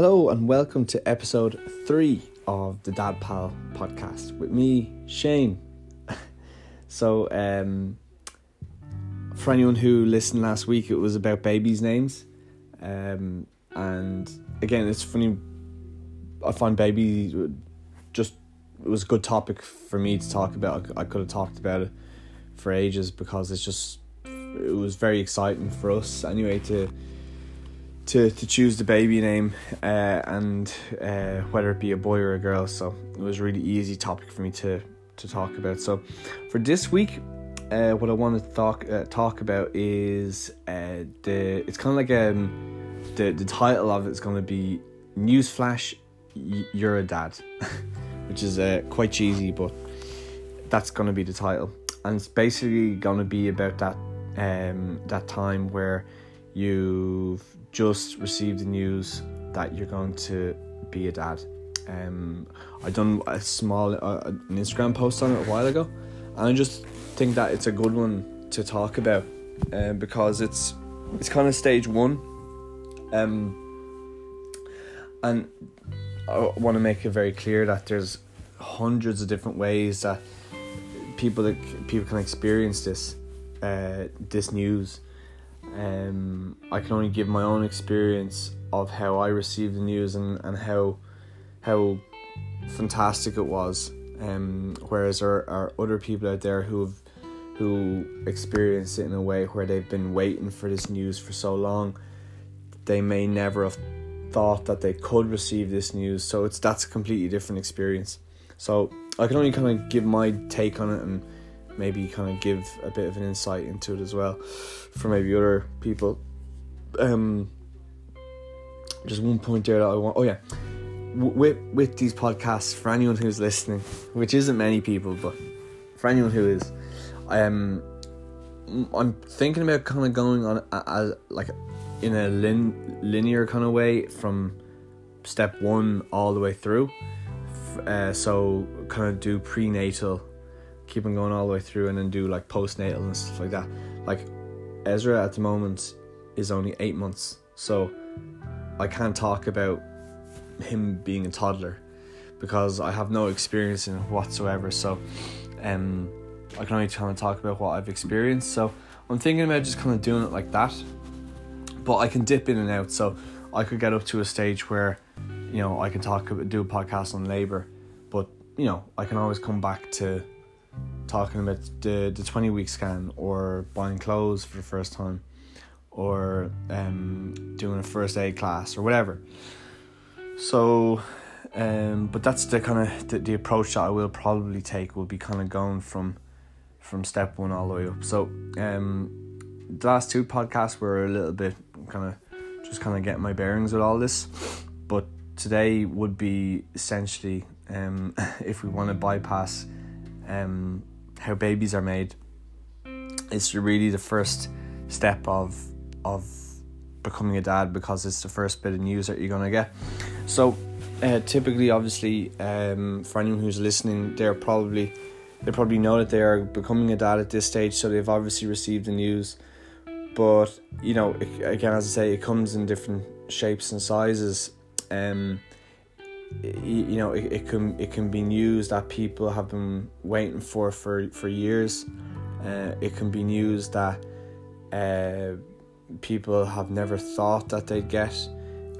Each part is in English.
Hello and welcome to episode three of the Dad Pal podcast with me, Shane. so, um, for anyone who listened last week, it was about babies' names. Um, and again, it's funny, I find babies just it was a good topic for me to talk about. I could have talked about it for ages because it's just it was very exciting for us anyway to to to choose the baby name uh, and uh, whether it be a boy or a girl. So it was a really easy topic for me to to talk about. So for this week, uh, what I want to talk uh, talk about is uh, the it's kind of like um the the title of it's going to be newsflash, you're a dad, which is uh, quite cheesy, but that's going to be the title, and it's basically going to be about that um that time where you've just received the news that you're going to be a dad. Um, I done a small uh, an Instagram post on it a while ago, and I just think that it's a good one to talk about, um, because it's it's kind of stage one, um, and I want to make it very clear that there's hundreds of different ways that people that people can experience this uh, this news um, I can only give my own experience of how I received the news and, and how how fantastic it was. Um, whereas there are other people out there who have who experience it in a way where they've been waiting for this news for so long, they may never have thought that they could receive this news. So it's that's a completely different experience. So I can only kind of give my take on it and maybe kind of give a bit of an insight into it as well for maybe other people. Um, just one point there that I want. Oh yeah, with with these podcasts for anyone who's listening, which isn't many people, but for anyone who is, um, I'm thinking about kind of going on as like in a lin- linear kind of way from step one all the way through. Uh, so kind of do prenatal keep on going all the way through and then do like postnatal and stuff like that. Like Ezra at the moment is only eight months, so I can't talk about him being a toddler because I have no experience in it whatsoever. So um I can only kind of talk about what I've experienced. So I'm thinking about just kind of doing it like that. But I can dip in and out, so I could get up to a stage where, you know, I can talk do a podcast on labor, but you know, I can always come back to talking about the the 20 week scan or buying clothes for the first time or um, doing a first aid class or whatever. So, um, but that's the kind of the, the approach that I will probably take. Will be kind of going from from step one all the way up. So, um, the last two podcasts were a little bit kind of just kind of getting my bearings with all this, but today would be essentially um, if we want to bypass um, how babies are made. It's really the first step of of becoming a dad because it's the first bit of news that you're gonna get. So, uh, typically, obviously, um, for anyone who's listening, they're probably they probably know that they are becoming a dad at this stage, so they've obviously received the news. But you know, it, again, as I say, it comes in different shapes and sizes. Um, you know it, it can it can be news that people have been waiting for for for years. Uh, it can be news that uh, people have never thought that they'd get.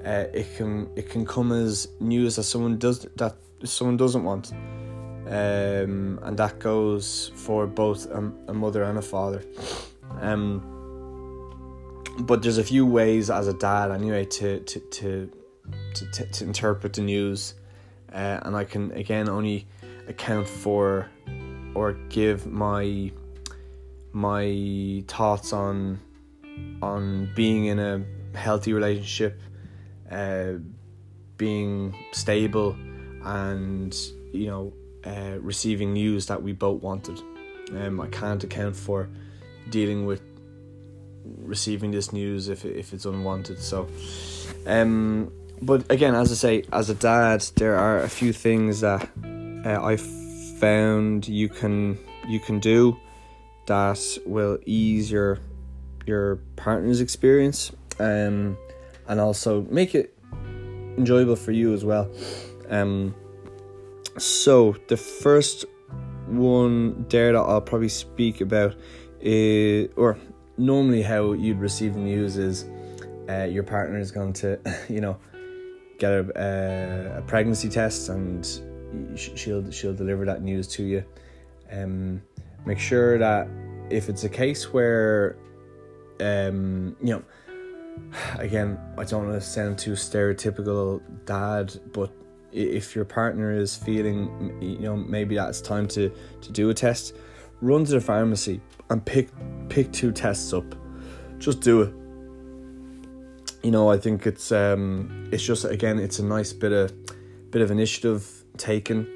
Uh, it can it can come as news that someone does that someone doesn't want. Um, and that goes for both a, a mother and a father. Um, but there's a few ways as a dad anyway to to, to to, to, to interpret the news, uh, and I can again only account for or give my my thoughts on on being in a healthy relationship, uh, being stable, and you know uh, receiving news that we both wanted. Um, I can't account for dealing with receiving this news if if it's unwanted. So, um, but again, as I say, as a dad, there are a few things that uh, I found you can you can do that will ease your your partner's experience, um, and also make it enjoyable for you as well. Um, so the first one there that I'll probably speak about is, or normally how you'd receive news is, uh, your partner is going to, you know, get a, a, a pregnancy test and she'll she'll deliver that news to you. Um, make sure that if it's a case where, um, you know, again, I don't want to sound too stereotypical dad, but if your partner is feeling, you know, maybe that's time to to do a test, run to the pharmacy and pick pick two tests up. Just do it. You know, I think it's um, it's just again, it's a nice bit of bit of initiative taken,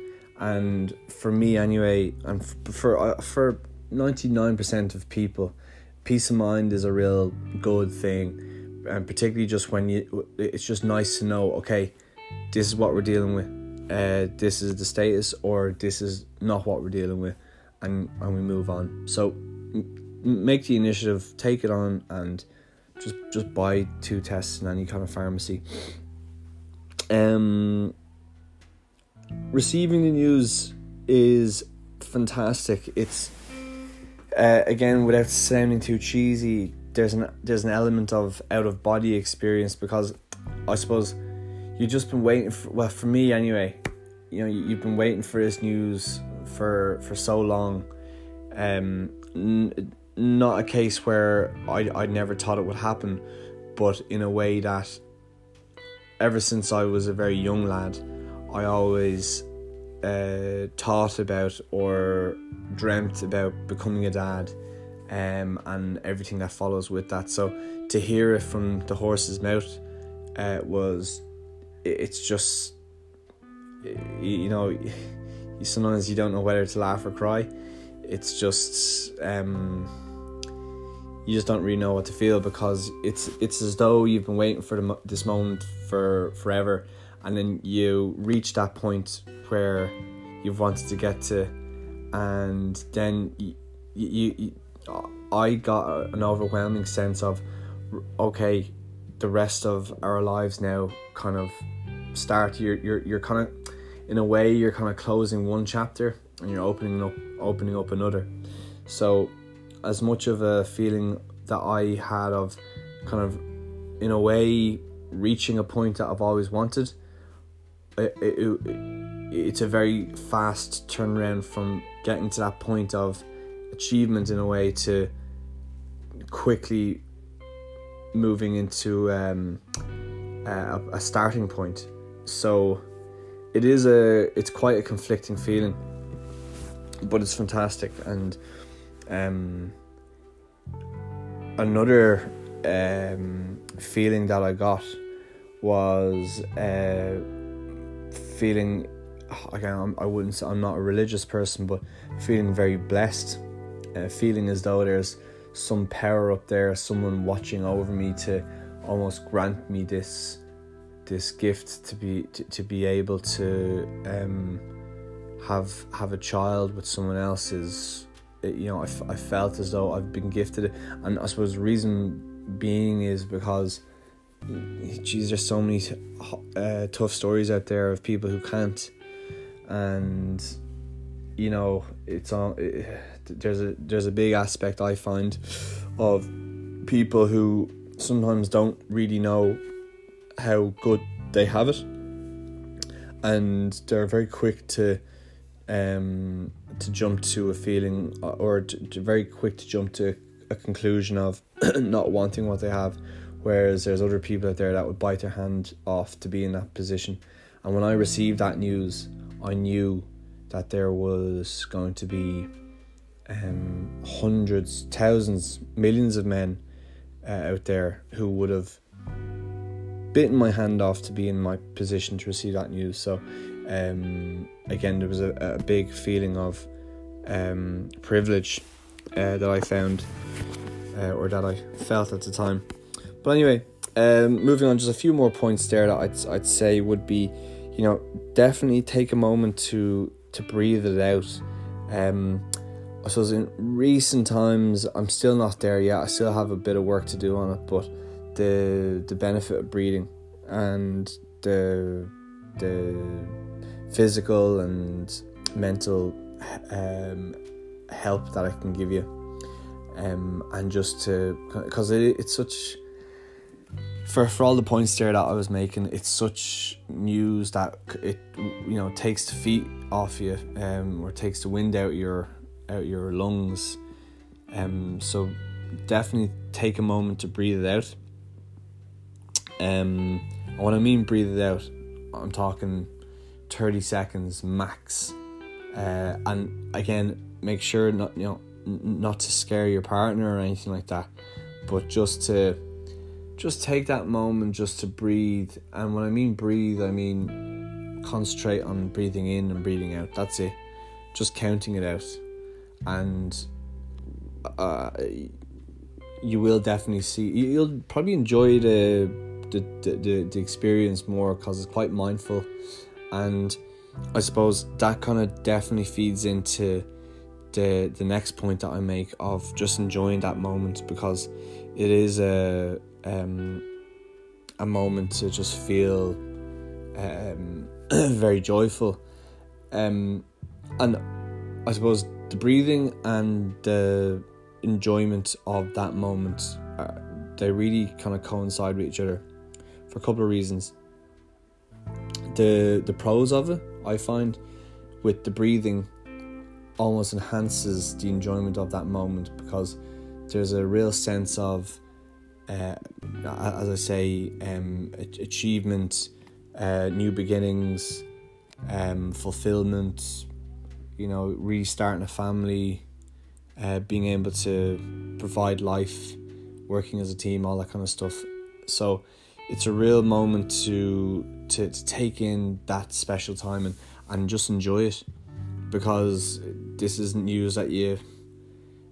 and for me anyway, and for uh, for ninety nine percent of people, peace of mind is a real good thing, and particularly just when you, it's just nice to know. Okay, this is what we're dealing with. Uh, this is the status, or this is not what we're dealing with, and and we move on. So m- make the initiative, take it on, and just just buy two tests in any kind of pharmacy. Um, receiving the news is fantastic. It's uh, again without sounding too cheesy. There's an there's an element of out of body experience because I suppose you've just been waiting for well for me anyway you know you've been waiting for this news for for so long um n- not a case where I I never thought it would happen but in a way that ever since I was a very young lad I always uh, thought about or dreamt about becoming a dad um, and everything that follows with that. So to hear it from the horse's mouth uh, was it's just you know sometimes you don't know whether to laugh or cry it's just um, you just don't really know what to feel because it's it's as though you've been waiting for the, this moment for forever. And then you reach that point where you've wanted to get to and then you, you, you I got an overwhelming sense of okay the rest of our lives now kind of start you're you're you're kind of in a way you're kind of closing one chapter and you're opening up opening up another. So as much of a feeling that I had of kind of in a way reaching a point that I've always wanted it, it, it, it's a very fast turnaround from getting to that point of achievement in a way to quickly moving into um, a, a starting point. So it is a it's quite a conflicting feeling but it's fantastic. And um, another um, feeling that I got was uh, feeling again I wouldn't say I'm not a religious person but feeling very blessed. Uh, feeling as though there's some power up there someone watching over me to almost grant me this this gift to be to, to be able to um, have have a child with someone else is you know I, I felt as though I've been gifted. And I suppose the reason being is because geez there's so many uh, tough stories out there of people who can't. And you know it's all it, there's a there's a big aspect I find of people who sometimes don't really know how good they have it, and they're very quick to um, to jump to a feeling or to, to very quick to jump to a conclusion of not wanting what they have, whereas there's other people out there that would bite their hand off to be in that position. And when I received that news, I knew that there was going to be um, hundreds, thousands, millions of men uh, out there who would have bitten my hand off to be in my position to receive that news. So, um, again, there was a, a big feeling of um, privilege uh, that I found uh, or that I felt at the time. But anyway, um, moving on, just a few more points there that I'd, I'd say would be, you know, definitely take a moment to to breathe it out. Um, I suppose in recent times, I'm still not there yet. I still have a bit of work to do on it, but the the benefit of breathing and the the physical and mental um, help that I can give you, um, and just to because it, it's such for for all the points there that I was making, it's such news that it you know takes the feet off you, um, or takes the wind out your out your lungs, um. So definitely take a moment to breathe it out. Um, when I mean breathe it out, I'm talking thirty seconds max, uh, and again make sure not you know not to scare your partner or anything like that, but just to just take that moment just to breathe. And when I mean breathe, I mean concentrate on breathing in and breathing out. That's it. Just counting it out, and uh, you will definitely see. You'll probably enjoy the the the, the experience more because it's quite mindful, and I suppose that kind of definitely feeds into the the next point that I make of just enjoying that moment because it is a um, a moment to just feel um, very joyful, um, and I suppose the breathing and the enjoyment of that moment uh, they really kind of coincide with each other for a couple of reasons. The the pros of it I find with the breathing almost enhances the enjoyment of that moment because there's a real sense of uh, as I say, um, achievement, uh, new beginnings, um, fulfillment, you know, restarting a family, uh, being able to provide life, working as a team, all that kind of stuff. So it's a real moment to to, to take in that special time and, and just enjoy it because this isn't news that you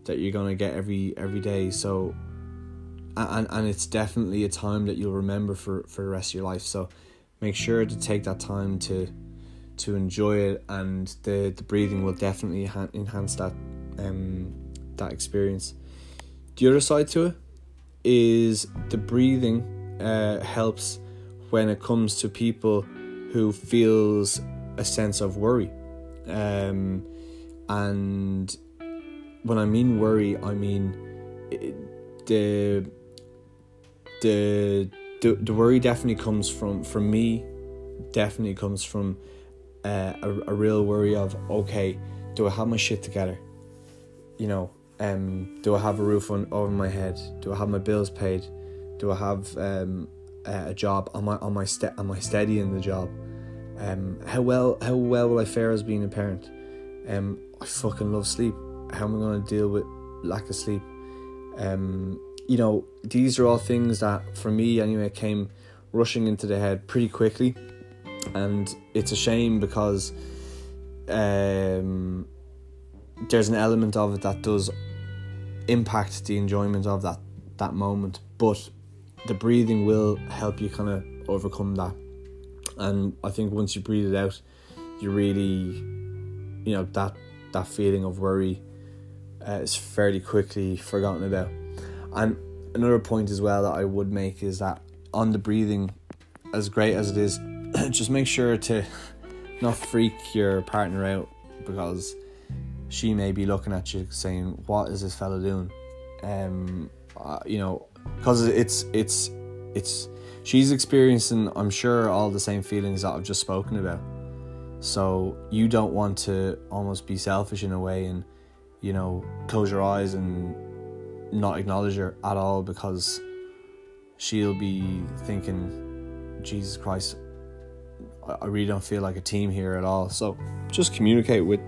that you're gonna get every every day. So and and it's definitely a time that you'll remember for for the rest of your life. So make sure to take that time to to enjoy it, and the the breathing will definitely enhance that um that experience. The other side to it is the breathing uh, helps when it comes to people who feels a sense of worry. Um, and when I mean worry I mean the the the, worry definitely comes from from me definitely comes from uh, a, a real worry of okay do i have my shit together? You know um do i have a roof on over my head? Do i have my bills paid do i have um a job? Am i on my ste- am i steady in the job? Um how well how well will i fare as being a parent? Um i fucking love sleep. How am i going to deal with lack of sleep? Um you know, these are all things that, for me anyway, came rushing into the head pretty quickly. And it's a shame because um, there's an element of it that does impact the enjoyment of that, that moment. But the breathing will help you kind of overcome that. And I think once you breathe it out, you really, you know, that that feeling of worry uh, is fairly quickly forgotten about. And another point as well that I would make is that on the breathing, as great as it is, just make sure to not freak your partner out because she may be looking at you saying, "What is this fella doing?" Um, uh, you know, because it's it's it's she's experiencing, I'm sure, all the same feelings that I've just spoken about. So you don't want to almost be selfish in a way and you know close your eyes and not acknowledge her at all because she'll be thinking, Jesus Christ, I really don't feel like a team here at all. So just communicate with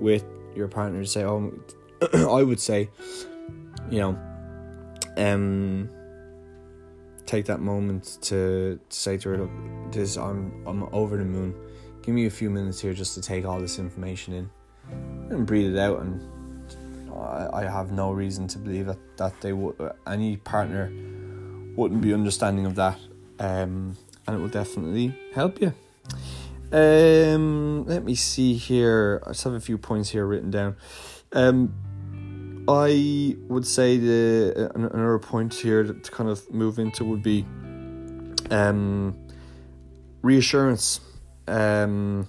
with your partner to say, oh, I would say, you know, um, take that moment to, say to her, look, this I'm I'm over the moon. Give me a few minutes here just to take all this information in and breathe it out and I, have no reason to believe that, that they would any partner wouldn't be understanding of that, um, and it will definitely help you. Um, let me see here. I just have a few points here written down. Um, I would say the another point here to kind of move into would be, um, reassurance, um,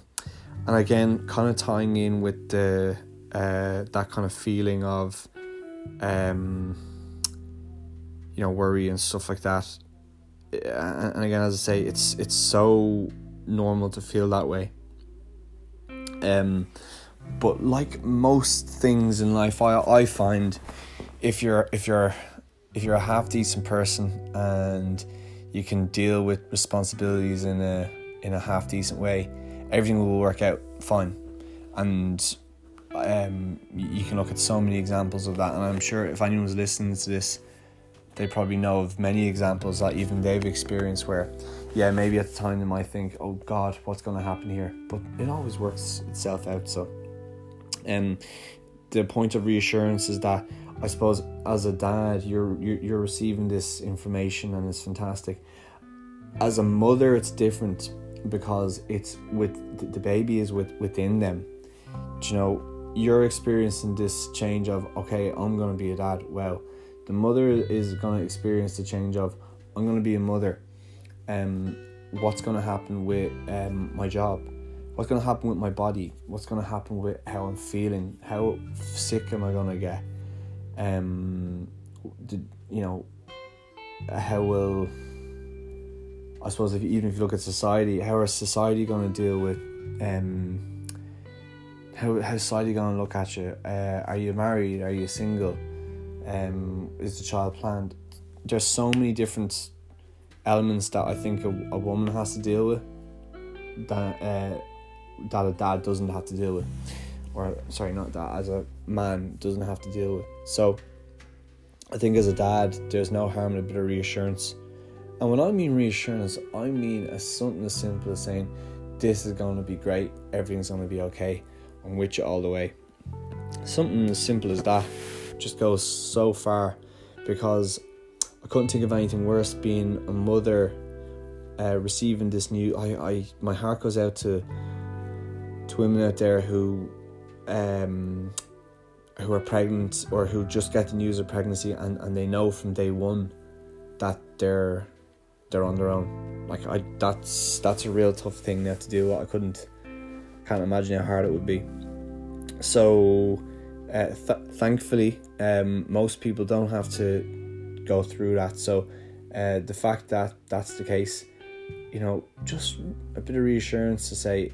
and again, kind of tying in with the uh, that kind of feeling of, um, you know, worry and stuff like that. And again, as I say, it's it's so normal to feel that way. Um, but like most things in life, I I find if you're if you're if you're a half decent person and you can deal with responsibilities in a in a half decent way, everything will work out fine. And um, you can look at so many examples of that, and I'm sure if anyone's listening to this, they probably know of many examples that even they've experienced where, yeah, maybe at the time they might think, "Oh God, what's going to happen here?" But it always works itself out. So, um, the point of reassurance is that I suppose as a dad, you're you're, you're receiving this information and it's fantastic. As a mother, it's different because it's with the baby is with within them. Do you know, you're experiencing this change of okay, I'm gonna be a dad. Well, the mother is gonna experience the change of I'm gonna be a mother. Um, what's gonna happen with um my job? What's gonna happen with my body? What's gonna happen with how I'm feeling? How sick am I gonna get? Um, did, you know, how will I suppose if even if you look at society, how is society going to deal with um how how society going to look at you? Uh, are you married? Are you single? Um, is the child planned? There's so many different elements that I think a, a woman has to deal with that uh, that a dad doesn't have to deal with, or sorry, not that as a man doesn't have to deal with. So I think as a dad, there's no harm in a bit of reassurance. And when I mean reassurance, I mean as something as simple as saying, This is going to be great, everything's going to be okay, I'm with you all the way. Something as simple as that just goes so far because I couldn't think of anything worse being a mother uh, receiving this new. I, I, my heart goes out to to women out there who um, who are pregnant or who just get the news of pregnancy and, and they know from day one that they're they're on their own. Like I that's that's a real tough thing have to do. I couldn't can't imagine how hard it would be. So uh, th- thankfully um, most people don't have to go through that. So uh, the fact that that's the case, you know, just a bit of reassurance to say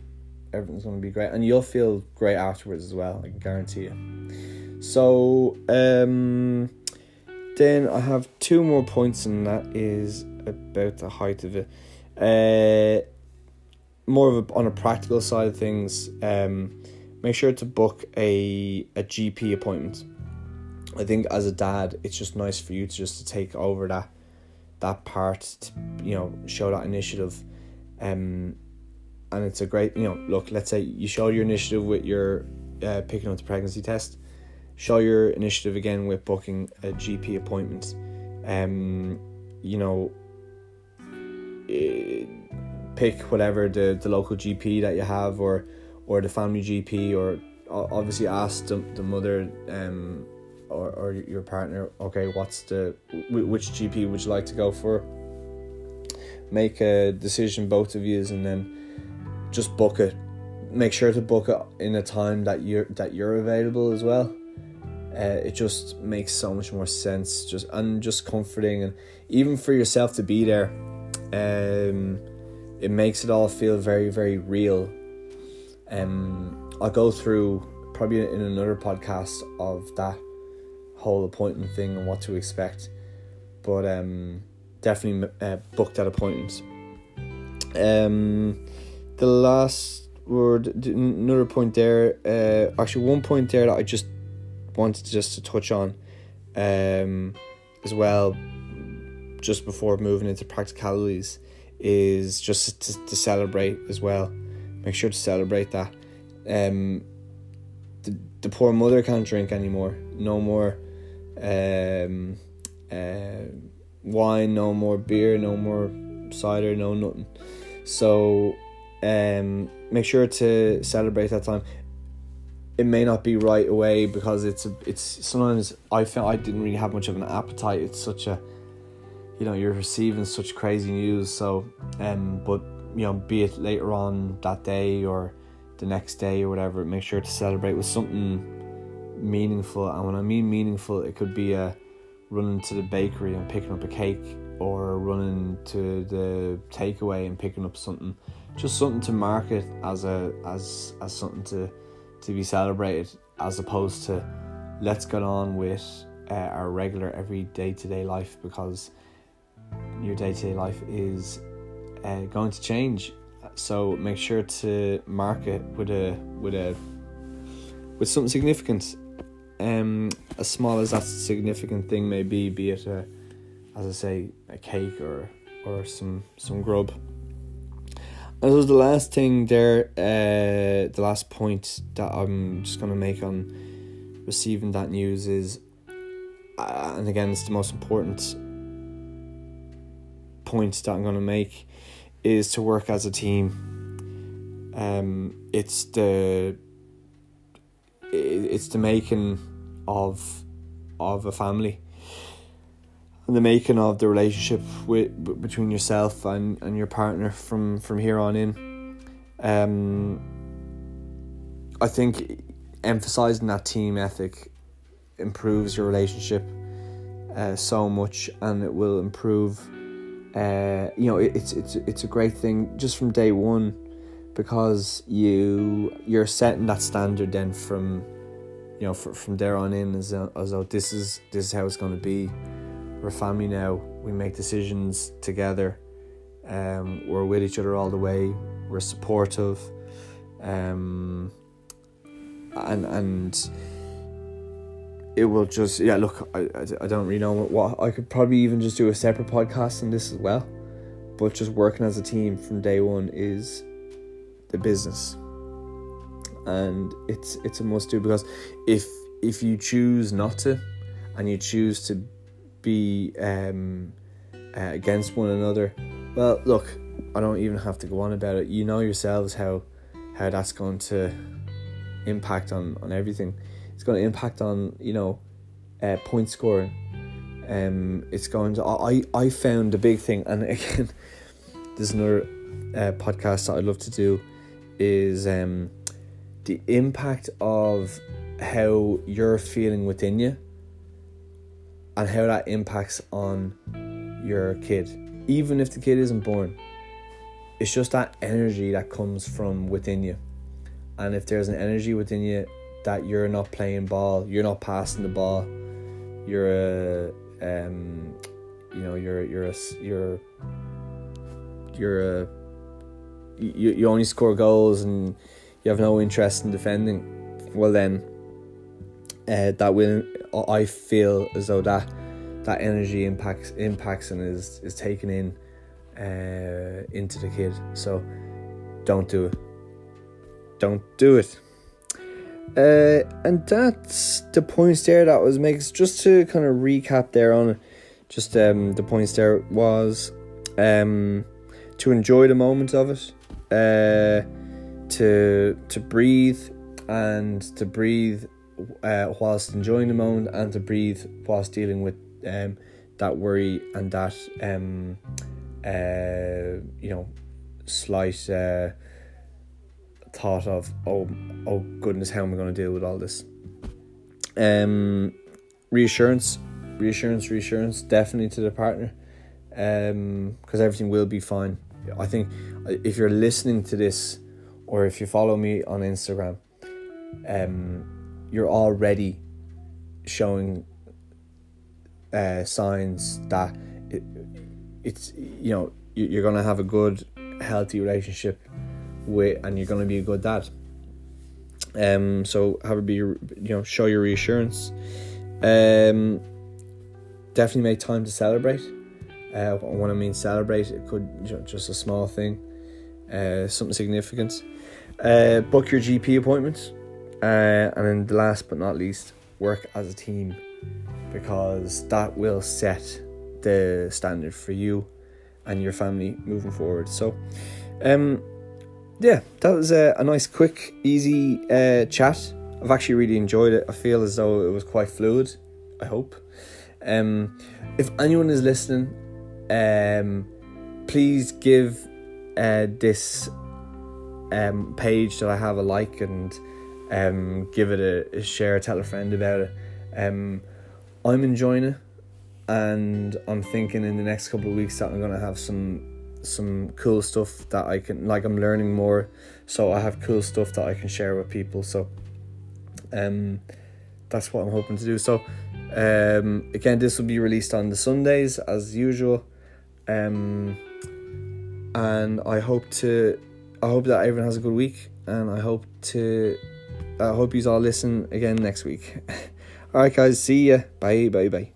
everything's going to be great and you'll feel great afterwards as well. I can guarantee you. So um, then I have two more points, and that is about the height of it. Uh, more of a, on a practical side of things. Um, make sure to book a a GP appointment. I think as a dad, it's just nice for you to just to take over that that part, to, you know, show that initiative. Um, and it's a great, you know, look. Let's say you show your initiative with your uh, picking up the pregnancy test show your initiative again with booking a GP appointment. Um, you know, eh, pick whatever the, the local GP that you have, or or the family GP, or obviously ask the, the mother um, or, or your partner, okay, what's the which GP would you like to go for? Make a decision, both of you, and then just book it. Make sure to book it in a time that you're that you're available as well. Uh, it just makes so much more sense just and just comforting and even for yourself to be there um, it makes it all feel very very real. Um, i'll go through probably in another podcast of that whole appointment thing and what to expect but um, definitely uh, book that appointment um, the last word another point there uh, actually one point there that i just wanted just to touch on um, as well, just before moving into practicalities, is just to, to celebrate as well. Make sure to celebrate that. Um, the, the poor mother can't drink anymore. No more um, uh, wine, no more beer, no more cider, no nothing. So um, make sure to celebrate that time it may not be right away because it's a, it's sometimes I felt I didn't really have much of an appetite. It's such a you know you're receiving such crazy news. So um, but you know, be it later on that day or the next day or whatever, make sure to celebrate with something meaningful. And when I mean meaningful, it could be a running to the bakery and picking up a cake or running to the takeaway and picking up something just something to mark it as a as as something to to be celebrated as opposed to let's get on with uh, our regular everyday to day life because your day to day life is uh, going to change so make sure to mark it with a with a with something significant um as small as that significant thing may be be it a as I say, a cake or or some some grub. And so the last thing there, uh, the last point that I'm just gonna make on receiving that news is, uh, and again, it's the most important point that I'm gonna make, is to work as a team. Um, it's the it's the making of of a family the making of the relationship with between yourself and, and your partner from from here on in. Um, I think emphasizing that team ethic improves your relationship uh, so much, and it will improve. Uh, you know, it, it's it's it's a great thing just from day one, because you you're setting that standard then from, you know, from there on in as as though this is this is how it's going to be we're family now. We make decisions together. Um, we're with each other all the way. We're supportive. Um, and and it will just yeah look I, I don't really know what I could probably even just do a separate podcast on this as well but just working as a team from day one is the business and it's it's a must do because if if you choose not to and you choose to be um, uh, against one another. Well, look, I don't even have to go on about it. You know yourselves how how that's going to impact on on everything. It's going to impact on you know uh, point scoring. Um, it's going to. I I found the big thing, and again, there's another uh, podcast that I'd love to do, is um, the impact of how you're feeling within you and how that impacts on your kid. Even if the kid isn't born, it's just that energy that comes from within you. And if there's an energy within you that you're not playing ball, you're not passing the ball, you're a, um, you know, you're you're a you're you're a you, you only score goals and you have no interest in defending. Well then, uh, that will I feel as though that that energy impacts impacts and is is taken in uh, into the kid. So don't do it. Don't do it. Uh, and that's the points there that was makes just to kind of recap there on just um, the points there was um, to enjoy the moment of it uh, to to breathe and to breathe uh, whilst enjoying the moment and to breathe whilst dealing with um, that worry and that um, uh, you know slight uh, thought of oh oh goodness how am I going to deal with all this? Um, reassurance reassurance reassurance definitely to the partner because um, everything will be fine. I think if you're listening to this or if you follow me on Instagram um, you're already showing uh, signs that it, it's you know you're gonna have a good healthy relationship with and you're gonna be a good dad. Um so have it be you know show your reassurance. Um definitely make time to celebrate. Uh when i mean celebrate it could you know, just a small thing uh something significant. Uh book your gp appointments uh, and then the last but not least, work as a team because that will set the standard for you and your family moving forward. So, um, yeah, that was a, a nice, quick, easy uh, chat. I've actually really enjoyed it. I feel as though it was quite fluid. I hope. Um, if anyone is listening, um, please give uh, this um, page that I have a like and um, give it a, a share, tell a friend about it. Um, I'm enjoying it, and I'm thinking in the next couple of weeks that I'm gonna have some some cool stuff that I can like. I'm learning more, so I have cool stuff that I can share with people. So, um, that's what I'm hoping to do. So, um, again, this will be released on the Sundays as usual. Um, and I hope to, I hope that everyone has a good week, and I hope to, I hope you all listen again next week. all right, guys, see ya. Bye, bye, bye.